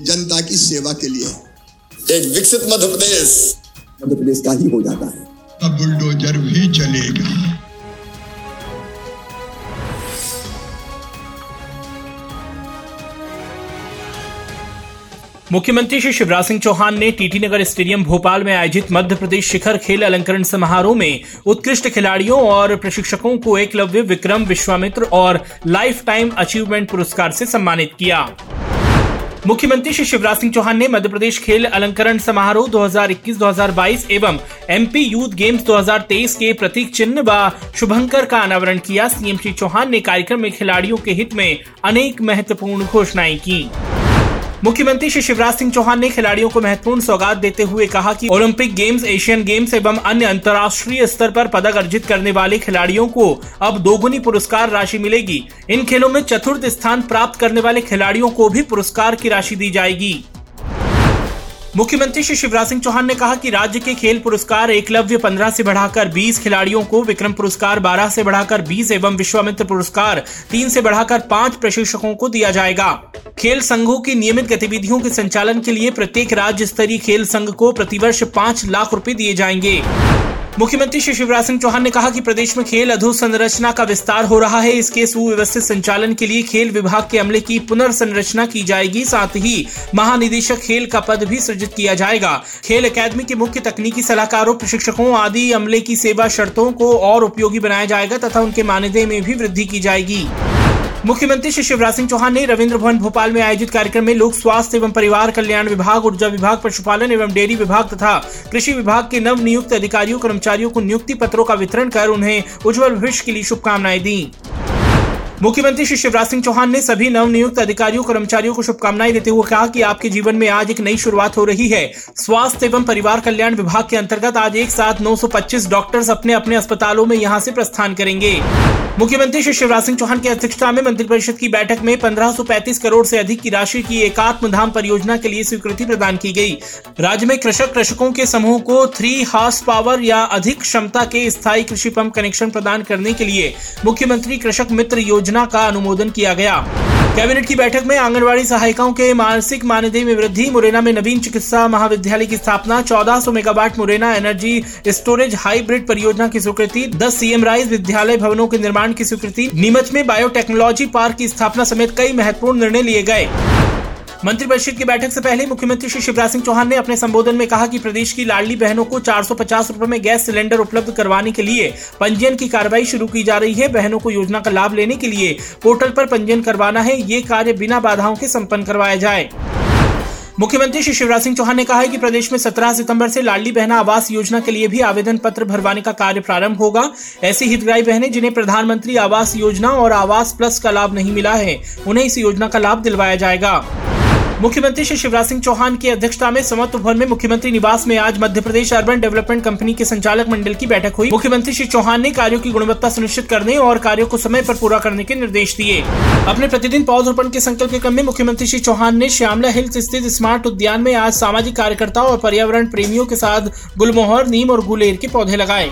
जनता की सेवा के लिए। एक विकसित मध्य प्रदेश मध्य प्रदेश का ही हो जाता है। अब बुलडोजर भी चलेगा। मुख्यमंत्री श्री शिवराज सिंह चौहान ने टीटी नगर स्टेडियम भोपाल में आयोजित मध्य प्रदेश शिखर खेल अलंकरण समारोह में उत्कृष्ट खिलाड़ियों और प्रशिक्षकों को एकलव्य विक्रम विश्वामित्र और लाइफ टाइम अचीवमेंट पुरस्कार से सम्मानित किया। मुख्यमंत्री श्री शिवराज सिंह चौहान ने मध्य प्रदेश खेल अलंकरण समारोह 2021-2022 एवं एमपी यूथ गेम्स 2023 के प्रतीक चिन्ह व शुभंकर का अनावरण किया। सीएम श्री चौहान ने कार्यक्रम में खिलाड़ियों के हित में अनेक महत्वपूर्ण घोषणाएँ की। मुख्यमंत्री श्री शिवराज सिंह चौहान ने खिलाड़ियों को महत्वपूर्ण सौगात देते हुए कहा कि ओलंपिक गेम्स, एशियन गेम्स एवं अन्य अंतर्राष्ट्रीय स्तर पर पदक अर्जित करने वाले खिलाड़ियों को अब दोगुनी पुरस्कार राशि मिलेगी। इन खेलों में चतुर्थ स्थान प्राप्त करने वाले खिलाड़ियों को भी पुरस्कार की राशि दी जाएगी। मुख्यमंत्री श्री शिवराज सिंह चौहान ने कहा कि राज्य के खेल पुरस्कार एकलव्य 15 से बढ़ाकर 20 खिलाड़ियों को, विक्रम पुरस्कार 12 से बढ़ाकर 20 एवं विश्वामित्र पुरस्कार 3 से बढ़ाकर 5 प्रशिक्षकों को दिया जाएगा। खेल संघों की नियमित गतिविधियों के संचालन के लिए प्रत्येक राज्य स्तरीय खेल संघ को प्रतिवर्ष पाँच लाख रूपए दिए जाएँगे। मुख्यमंत्री श्री शिवराज सिंह चौहान ने कहा कि प्रदेश में खेल अधोसंरचना का विस्तार हो रहा है। इसके सुव्यवस्थित संचालन के लिए खेल विभाग के अमले की पुनर्संरचना की जाएगी। साथ ही महानिदेशक खेल का पद भी सृजित किया जाएगा। खेल अकादमी के मुख्य तकनीकी सलाहकारों, प्रशिक्षकों आदि अमले की सेवा शर्तों को और उपयोगी बनाया जाएगा तथा उनके मानदेय में भी वृद्धि की जाएगी। मुख्यमंत्री श्री शिवराज सिंह चौहान ने रविंद्र भवन भोपाल में आयोजित कार्यक्रम में लोक स्वास्थ्य एवं परिवार कल्याण विभाग, ऊर्जा विभाग, पशुपालन एवं डेयरी विभाग तथा कृषि विभाग के नव नियुक्त अधिकारियों, कर्मचारियों को नियुक्ति पत्रों का वितरण कर उन्हें उज्जवल भविष्य के लिए शुभकामनाएँ दी। मुख्यमंत्री श्री शिवराज सिंह चौहान ने सभी नवनियुक्त अधिकारियों, कर्मचारियों को शुभकामनाएँ देते हुए कहा कि आपके जीवन में आज एक नई शुरुआत हो रही है। स्वास्थ्य एवं परिवार कल्याण विभाग के अंतर्गत आज एक साथ 925 डॉक्टर्स अपने अपने अस्पतालों में यहाँ से प्रस्थान करेंगे। मुख्यमंत्री श्री शिवराज सिंह चौहान की अध्यक्षता में मंत्रिपरिषद की बैठक में 1535 करोड़ से अधिक की राशि की एकात्म धाम परियोजना के लिए स्वीकृति प्रदान की गई। राज्य में कृषक कृषकों के समूह को थ्री हार्स पावर या अधिक क्षमता के स्थायी कृषि पंप कनेक्शन प्रदान करने के लिए मुख्यमंत्री कृषक मित्र योजना का अनुमोदन किया गया। कैबिनेट की बैठक में आंगनवाड़ी सहायिकाओं के मानसिक मानदेय में वृद्धि, मुरैना में नवीन चिकित्सा महाविद्यालय की स्थापना 1400 megawatt Morena energy storage hybrid परियोजना की स्वीकृति 10 सीएम राइज विद्यालय भवनों के निर्माण की स्वीकृति, नीमच में बायोटेक्नोलॉजी पार्क की स्थापना समेत कई महत्वपूर्ण निर्णय लिए गए। मंत्रिपरिषद की बैठक से पहले मुख्यमंत्री श्री शिवराज सिंह चौहान ने अपने संबोधन में कहा कि प्रदेश की लाडली बहनों को चार सौ रुपए में गैस सिलेंडर उपलब्ध करवाने के लिए पंजीयन की कार्रवाई शुरू की जा रही है। बहनों को योजना का लाभ लेने के लिए पोर्टल पर पंजीयन करवाना है। ये कार्य बिना बाधाओं के संपन्न करवाया जाए। मुख्यमंत्री श्री शिवराज सिंह चौहान ने कहा है कि प्रदेश में 17 सितंबर से लाडली बहना आवास योजना के लिए भी आवेदन पत्र भरवाने का कार्य प्रारंभ होगा। ऐसी हितग्राही बहनें जिन्हें प्रधानमंत्री आवास योजना और आवास प्लस का लाभ नहीं मिला है, उन्हें इस योजना का लाभ दिलवाया जाएगा। मुख्यमंत्री श्री शिवराज सिंह चौहान की अध्यक्षता में समत्व भवन में मुख्यमंत्री निवास में आज Madhya Pradesh urban development company के संचालक मंडल की बैठक हुई। मुख्यमंत्री श्री चौहान ने कार्यो की गुणवत्ता सुनिश्चित करने और कार्यो को समय आरोप पूरा करने के निर्देश दिए। अपने प्रतिदिन पौधरोपण के संकल्प के क्रम में मुख्यमंत्री श्री चौहान ने श्यामला हिल्स स्थित स्मार्ट उद्यान में आज सामाजिक कार्यकर्ताओं और पर्यावरण प्रेमियों के साथ गुलमोहर, नीम और गुलेर के पौधे लगाए।